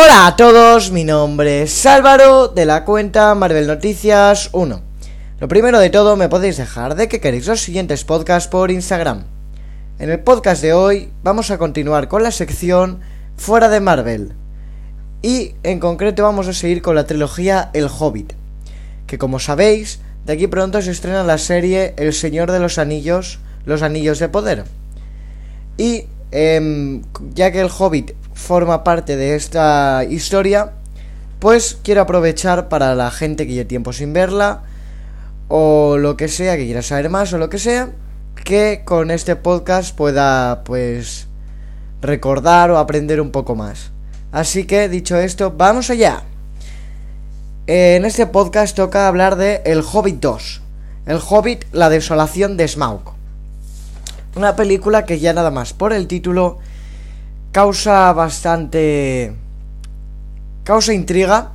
Hola a todos, mi nombre es Álvaro de la cuenta Marvel Noticias 1. Lo primero de todo, me podéis dejar de que queréis los siguientes podcasts por Instagram. En el podcast de hoy vamos a continuar con la sección Fuera de Marvel. Y en concreto vamos a seguir con la trilogía El Hobbit. Que como sabéis, de aquí pronto se estrena la serie El Señor de los Anillos, los Anillos de Poder. Y em, ya que El Hobbit forma parte de esta historia, pues quiero aprovechar para la gente que lleve tiempo sin verla, o lo que sea, que quiera saber más, o lo que sea, que con este podcast pueda, pues, recordar o aprender un poco más. Así que, dicho esto, vamos allá. En este podcast toca hablar de El Hobbit 2. El Hobbit, la desolación de Smaug. Una película que ya nada más por el título causa bastante... causa intriga.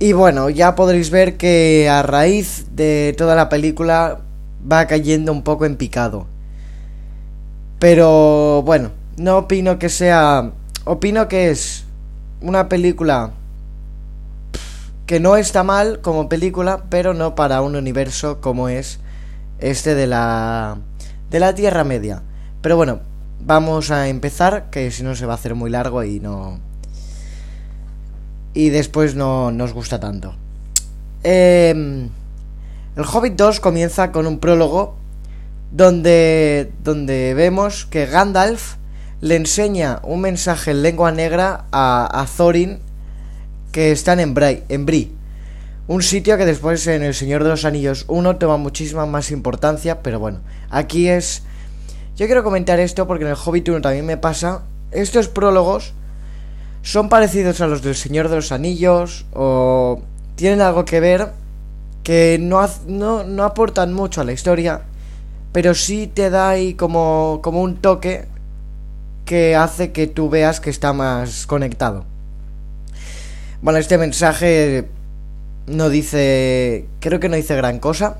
Y bueno, ya podréis ver que a raíz de toda la película va cayendo un poco en picado. Pero bueno, no opino que sea... Opino que es una película que no está mal como película, pero no para un universo como es este de la de la Tierra Media. Pero bueno, vamos a empezar, que si no se va a hacer muy largo y no... Y después no nos gusta tanto. Em, el Hobbit 2 comienza con un prólogo donde, donde vemos que Gandalf le enseña un mensaje en lengua negra a, Thorin que están en, Bray, en Bri. Un sitio que después en El Señor de los Anillos 1 toma muchísima más importancia, pero bueno, aquí es yo quiero comentar esto porque en el Hobbit 1 también me pasa. Estos prólogos son parecidos a los del Señor de los Anillos o tienen algo que ver que no, no, aportan mucho a la historia, pero sí te da ahí como, como un toque que hace que tú veas que está más conectado. Bueno, este mensaje no dice, creo que no dice gran cosa.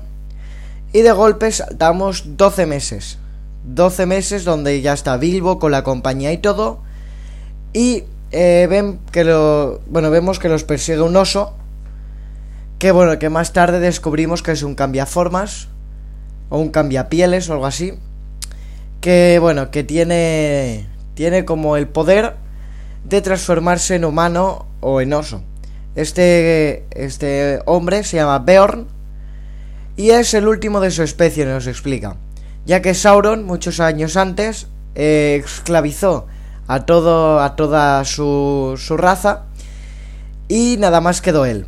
Y de golpe saltamos 12 meses. 12 meses donde ya está Bilbo con la compañía y todo. Y eh, ven que lo. Bueno, vemos que los persigue un oso. Que bueno, que más tarde descubrimos que es un cambiaformas. O un cambiapieles o algo así. Que bueno, que tiene. Tiene como el poder de transformarse en humano o en oso. Este. Este hombre se llama Beorn. Y es el último de su especie, nos explica ya que Sauron muchos años antes eh, esclavizó a todo a toda su, su raza y nada más quedó él.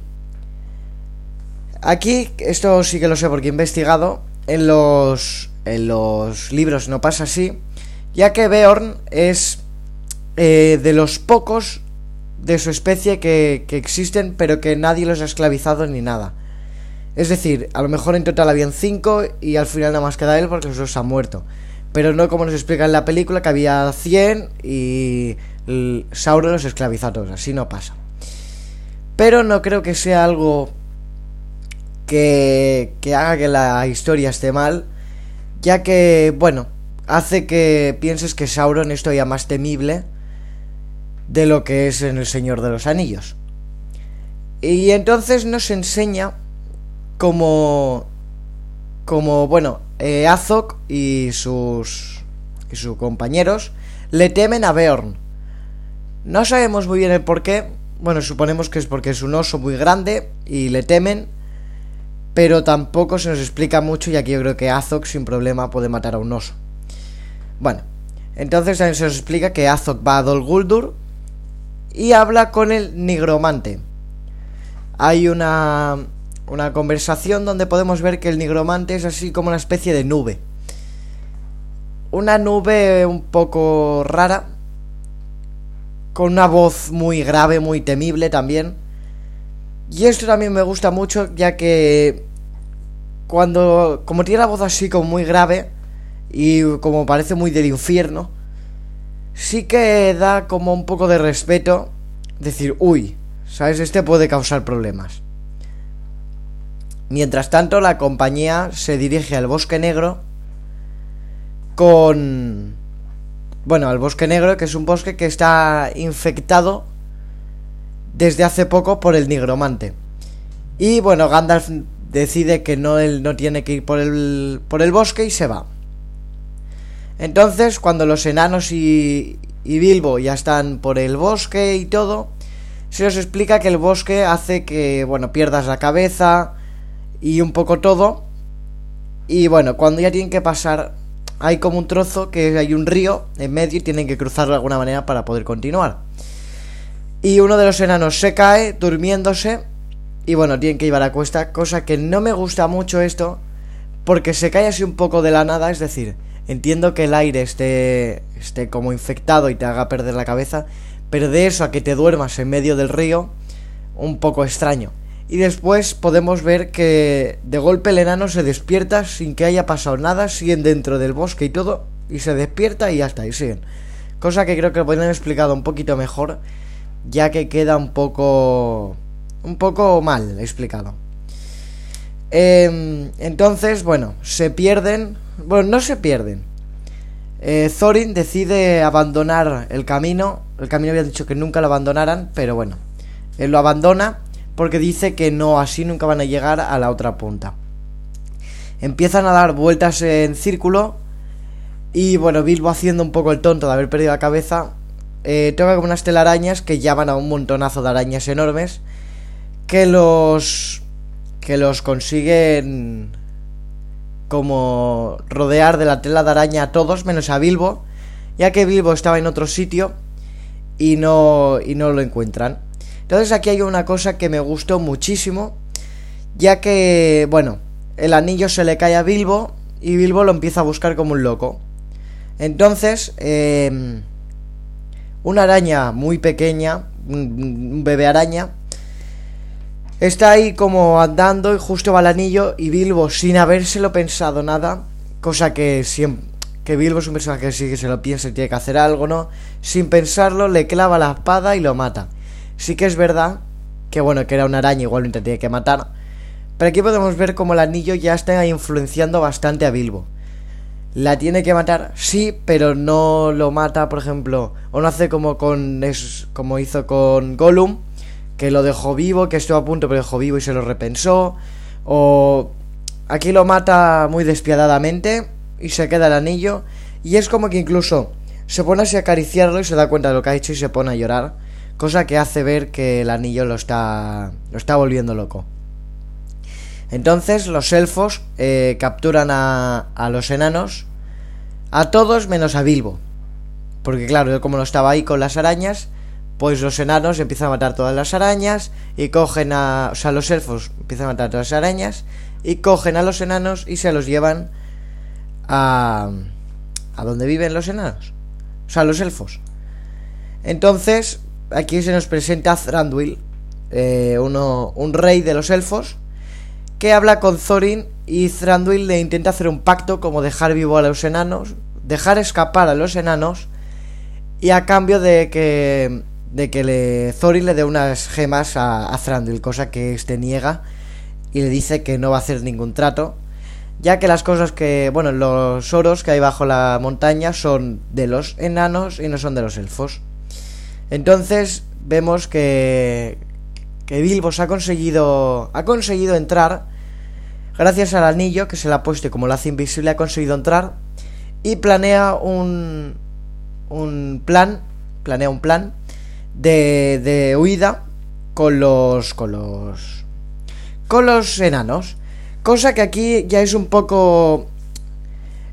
Aquí esto sí que lo sé porque he investigado en los en los libros no pasa así, ya que Beorn es eh, de los pocos de su especie que, que existen, pero que nadie los ha esclavizado ni nada. Es decir, a lo mejor en total habían cinco y al final nada más queda él porque los dos han muerto. Pero no como nos explica en la película que había 100 y Sauron los esclavizó a todos. Así no pasa. Pero no creo que sea algo que, que haga que la historia esté mal. Ya que, bueno, hace que pienses que Sauron es todavía más temible de lo que es en El Señor de los Anillos. Y entonces nos enseña como como bueno eh, Azog y sus y sus compañeros le temen a Beorn. No sabemos muy bien el por qué. Bueno suponemos que es porque es un oso muy grande y le temen pero tampoco se nos explica mucho y aquí yo creo que Azog sin problema puede matar a un oso. Bueno entonces también se nos explica que Azog va a Dol Guldur y habla con el nigromante. Hay una una conversación donde podemos ver que el nigromante es así como una especie de nube. Una nube un poco rara, con una voz muy grave, muy temible también. Y esto también me gusta mucho ya que cuando, como tiene la voz así como muy grave y como parece muy del infierno, sí que da como un poco de respeto decir, uy, ¿sabes? Este puede causar problemas. Mientras tanto, la compañía se dirige al Bosque Negro con... Bueno, al Bosque Negro, que es un bosque que está infectado desde hace poco por el nigromante. Y bueno, Gandalf decide que no, él no tiene que ir por el, por el bosque y se va. Entonces, cuando los enanos y, y Bilbo ya están por el bosque y todo, se os explica que el bosque hace que, bueno, pierdas la cabeza y un poco todo. Y bueno, cuando ya tienen que pasar, hay como un trozo que hay un río en medio y tienen que cruzarlo de alguna manera para poder continuar. Y uno de los enanos se cae durmiéndose y bueno, tienen que llevar a cuesta, cosa que no me gusta mucho esto, porque se cae así un poco de la nada, es decir, entiendo que el aire esté, esté como infectado y te haga perder la cabeza, pero de eso a que te duermas en medio del río, un poco extraño. Y después podemos ver que de golpe el enano se despierta sin que haya pasado nada, siguen dentro del bosque y todo, y se despierta y está, y siguen. Cosa que creo que lo podrían explicado un poquito mejor, ya que queda un poco un poco mal explicado. Em, entonces, bueno, se pierden. Bueno, no se pierden. Eh, Thorin decide abandonar el camino. El camino había dicho que nunca lo abandonaran, pero bueno, él lo abandona porque dice que no, así nunca van a llegar a la otra punta. Empiezan a dar vueltas en círculo y bueno, Bilbo haciendo un poco el tonto de haber perdido la cabeza, eh, toca como unas telarañas que llaman a un montonazo de arañas enormes que los que los consiguen como rodear de la tela de araña a todos menos a Bilbo, ya que Bilbo estaba en otro sitio y no y no lo encuentran. Entonces aquí hay una cosa que me gustó muchísimo, ya que bueno, el anillo se le cae a Bilbo y Bilbo lo empieza a buscar como un loco. Entonces, em, una araña muy pequeña, un bebé araña, Está ahí como andando y justo va el anillo y Bilbo sin habérselo pensado nada, cosa que siempre que Bilbo es un personaje que sí que se lo piensa y tiene que hacer algo, ¿no? Sin pensarlo le clava la espada y lo mata. Sí que es verdad que bueno, que era una araña igualmente tiene que matar, pero aquí podemos ver como el anillo ya está influenciando bastante a Bilbo. La tiene que matar, sí, pero no lo mata, por ejemplo, o no hace como con es, como hizo con Gollum, que lo dejó vivo, que estuvo a punto pero dejó vivo y se lo repensó, o aquí lo mata muy despiadadamente y se queda el anillo, y es como que incluso se pone así a acariciarlo y se da cuenta de lo que ha hecho y se pone a llorar, cosa que hace ver que el anillo lo está, lo está volviendo loco. Entonces los elfos eh, capturan a, a los enanos, a todos menos a Bilbo, porque claro, él como no estaba ahí con las arañas, pues los enanos empiezan a matar todas las arañas y cogen a... O sea, los elfos empiezan a matar todas las arañas y cogen a los enanos y se los llevan a... a donde viven los enanos. O sea, los elfos. Entonces, aquí se nos presenta Thranduil, eh, uno, un rey de los elfos, que habla con Thorin y Thranduil le intenta hacer un pacto como dejar vivo a los enanos, dejar escapar a los enanos y a cambio de que de que le, Thorin le dé unas gemas a, a Thranduil, cosa que este niega y le dice que no va a hacer ningún trato, ya que las cosas que, bueno, los oros que hay bajo la montaña son de los enanos y no son de los elfos. Entonces vemos que que Bilbo ha conseguido ha conseguido entrar gracias al anillo que se le ha puesto y como lo hace invisible ha conseguido entrar y planea un un plan, planea un plan de, de huida con los, con los, con los enanos. Cosa que aquí ya es un poco,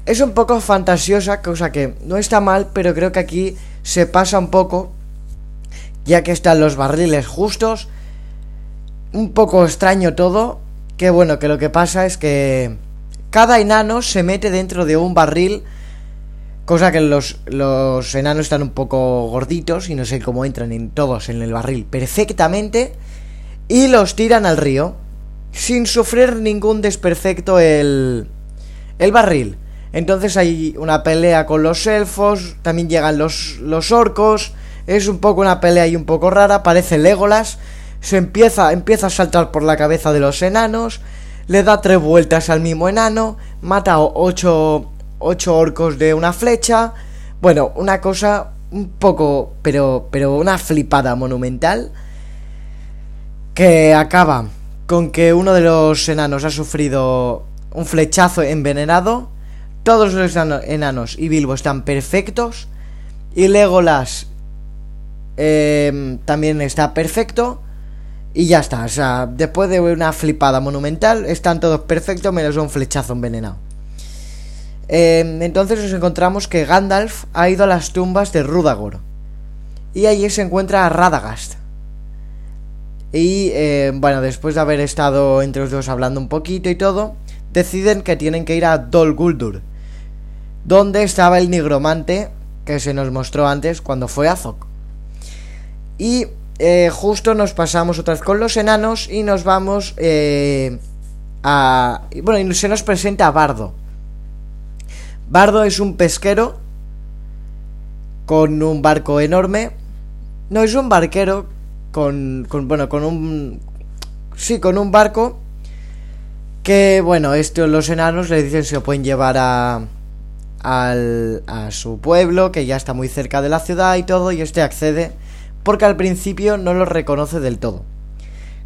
es un poco fantasiosa, cosa que no está mal, pero creo que aquí se pasa un poco, ya que están los barriles justos, un poco extraño todo, que bueno, que lo que pasa es que cada enano se mete dentro de un barril Cosa que los, los enanos están un poco gorditos y no sé cómo entran en todos en el barril perfectamente. Y los tiran al río. Sin sufrir ningún desperfecto el, el barril. Entonces hay una pelea con los elfos. También llegan los, los orcos. Es un poco una pelea y un poco rara. Parece Legolas. Se empieza, empieza a saltar por la cabeza de los enanos. Le da tres vueltas al mismo enano. Mata ocho ocho orcos de una flecha. Bueno, una cosa un poco, pero, pero una flipada monumental. que acaba con que uno de los enanos ha sufrido un flechazo envenenado. Todos los enanos y Bilbo están perfectos. Y Legolas eh, también está perfecto. Y ya está, o sea, después de una flipada monumental, están todos perfectos menos un flechazo envenenado. Eh, entonces nos encontramos que Gandalf ha ido a las tumbas de Rudagor. Y allí se encuentra a Radagast. Y eh, bueno, después de haber estado entre los dos hablando un poquito y todo, deciden que tienen que ir a Dol Guldur, donde estaba el nigromante que se nos mostró antes cuando fue a Zok. Y eh, justo nos pasamos otra vez con los enanos y nos vamos eh, a... Bueno, y se nos presenta a Bardo. Bardo es un pesquero con un barco enorme. No, es un barquero con, con bueno, con un... Sí, con un barco que, bueno, estos los enanos le dicen si lo pueden llevar a, al, a su pueblo, que ya está muy cerca de la ciudad y todo, y este accede porque al principio no los reconoce del todo.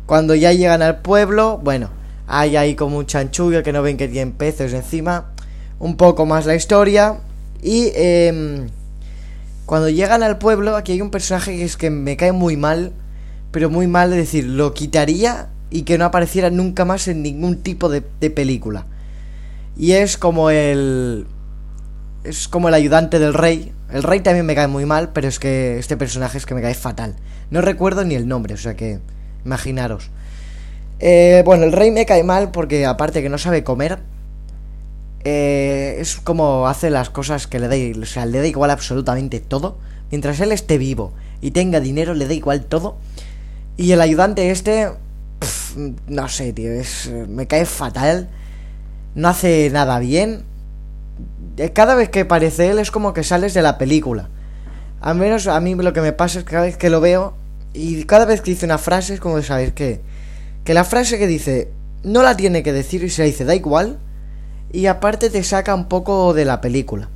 Cuando ya llegan al pueblo, bueno, hay ahí como un chanchullo que no ven que tienen peces encima, un poco más la historia y eh, cuando llegan al pueblo, aquí hay un personaje que es que me cae muy mal, pero muy mal, es decir, lo quitaría y que no apareciera nunca más en ningún tipo de, de película. Y es como el... Es como el ayudante del rey, el rey también me cae muy mal, pero es que este personaje es que me cae fatal. No recuerdo ni el nombre, o sea que imaginaros. Eh, bueno, el rey me cae mal porque aparte que no sabe comer, eh, es como hace las cosas que le da, o sea, le da igual absolutamente todo. Mientras él esté vivo y tenga dinero, le da igual todo. Y el ayudante este, no sé, tío, es, me cae fatal. No hace nada bien cada vez que aparece él es como que sales de la película. Al menos a mí lo que me pasa es que cada vez que lo veo y cada vez que dice una frase es como de saber que, que la frase que dice no la tiene que decir y se dice da igual y aparte te saca un poco de la película.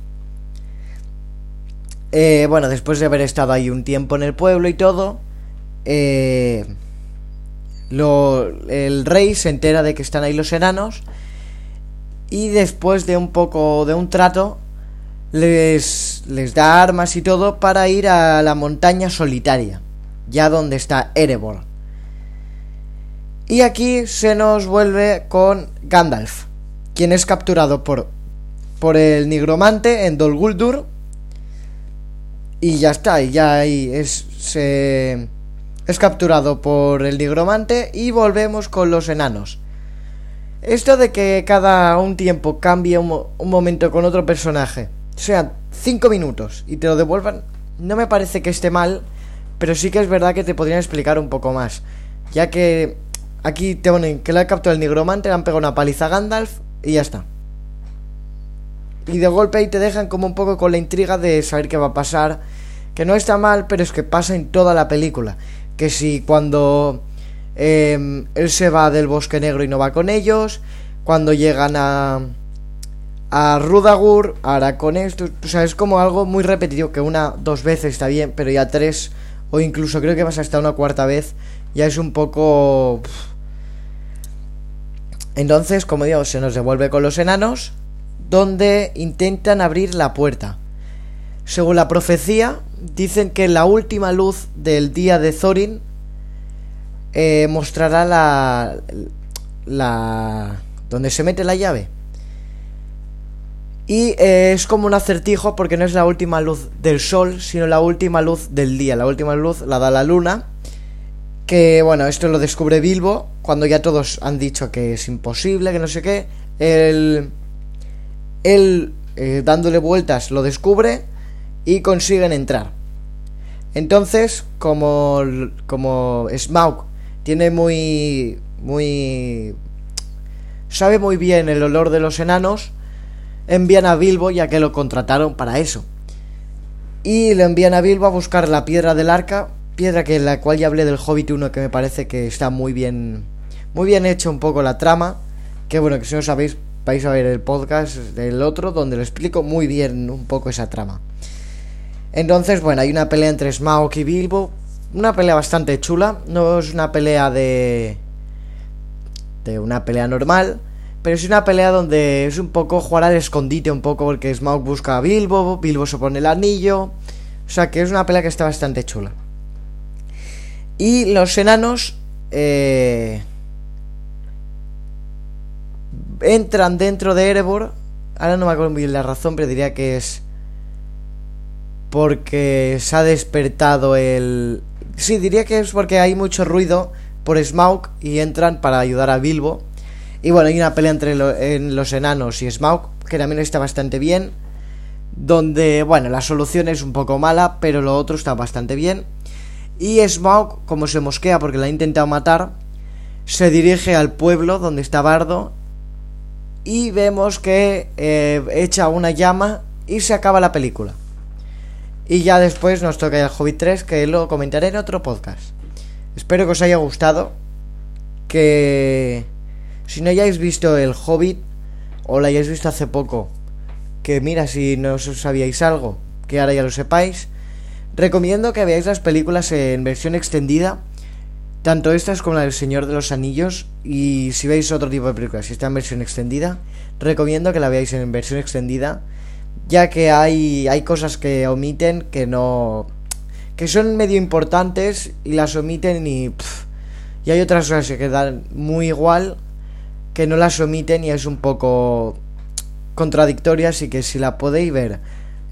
Eh, bueno, después de haber estado ahí un tiempo en el pueblo y todo, eh, lo, el rey se entera de que están ahí los enanos y después de un poco de un trato les, les da armas y todo para ir a la montaña solitaria, ya donde está Erebor. Y aquí se nos vuelve con Gandalf, quien es capturado por, por el nigromante en Dol Guldur. Y ya está, y ya ahí es, es capturado por el nigromante y volvemos con los enanos. Esto de que cada un tiempo cambie un, momento con otro personaje, sean cinco minutos y te lo devuelvan, no me parece que esté mal, pero sí que es verdad que te podrían explicar un poco más. Ya que aquí te ponen que le ha capturado el nigromante, le han pegado una paliza a Gandalf y ya está. Y de golpe ahí te dejan como un poco con la intriga de saber qué va a pasar. Que no está mal, pero es que pasa en toda la película. Que si cuando Em, él se va del bosque negro y no va con ellos. Cuando llegan a, a Rudagur, ahora con esto. O sea, es como algo muy repetitivo. Que una, dos veces está bien, pero ya tres, o incluso creo que vas hasta una cuarta vez, ya es un poco. Entonces, como digo, se nos devuelve con los enanos, donde intentan abrir la puerta. Según la profecía, dicen que la última luz del día de Thorin eh, mostrará la, la... donde se mete la llave. Y eh, es como un acertijo porque no es la última luz del sol, sino la última luz del día. La última luz la da la luna. Que bueno, esto lo descubre Bilbo cuando ya todos han dicho que es imposible, que no sé qué. Él, él eh, dándole vueltas lo descubre y consiguen entrar. Entonces, como, como Smaug tiene muy. muy. sabe muy bien el olor de los enanos. Envían a Bilbo ya que lo contrataron para eso. Y le envían a Bilbo a buscar la piedra del arca. Piedra que la cual ya hablé del Hobbit 1 que me parece que está muy bien. Muy bien hecho un poco la trama. Que bueno, que si no sabéis, vais a ver el podcast del otro donde lo explico muy bien un poco esa trama. Entonces, bueno, hay una pelea entre Smaug y Bilbo una pelea bastante chula. No es una pelea de. de una pelea normal. Pero es una pelea donde es un poco jugar al escondite, un poco porque Smaug busca a Bilbo, Bilbo se pone el anillo. O sea que es una pelea que está bastante chula. Y los enanos eh, entran dentro de Erebor. Ahora no me acuerdo muy bien la razón, pero diría que es porque se ha despertado el... Sí, diría que es porque hay mucho ruido por Smaug y entran para ayudar a Bilbo. Y bueno, hay una pelea entre los enanos y Smaug, que también está bastante bien. Donde, bueno, la solución es un poco mala, pero lo otro está bastante bien. Y Smaug, como se mosquea porque la ha intentado matar, se dirige al pueblo donde está Bardo. Y vemos que eh, echa una llama y se acaba la película. Y ya después nos toca el Hobbit 3, que lo comentaré en otro podcast. Espero que os haya gustado. Que si no hayáis visto el Hobbit, o lo hayáis visto hace poco, que mira, si no os sabíais algo, que ahora ya lo sepáis, recomiendo que veáis las películas en versión extendida, tanto estas como la del Señor de los Anillos, y si veis otro tipo de películas, si está en versión extendida, recomiendo que la veáis en versión extendida ya que hay, hay cosas que omiten que no... que son medio importantes y las omiten y... y hay otras cosas que quedan muy igual que no las omiten y es un poco contradictoria, así que si la podéis ver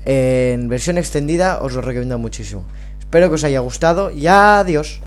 en versión extendida os lo recomiendo muchísimo. Espero que os haya gustado y adiós.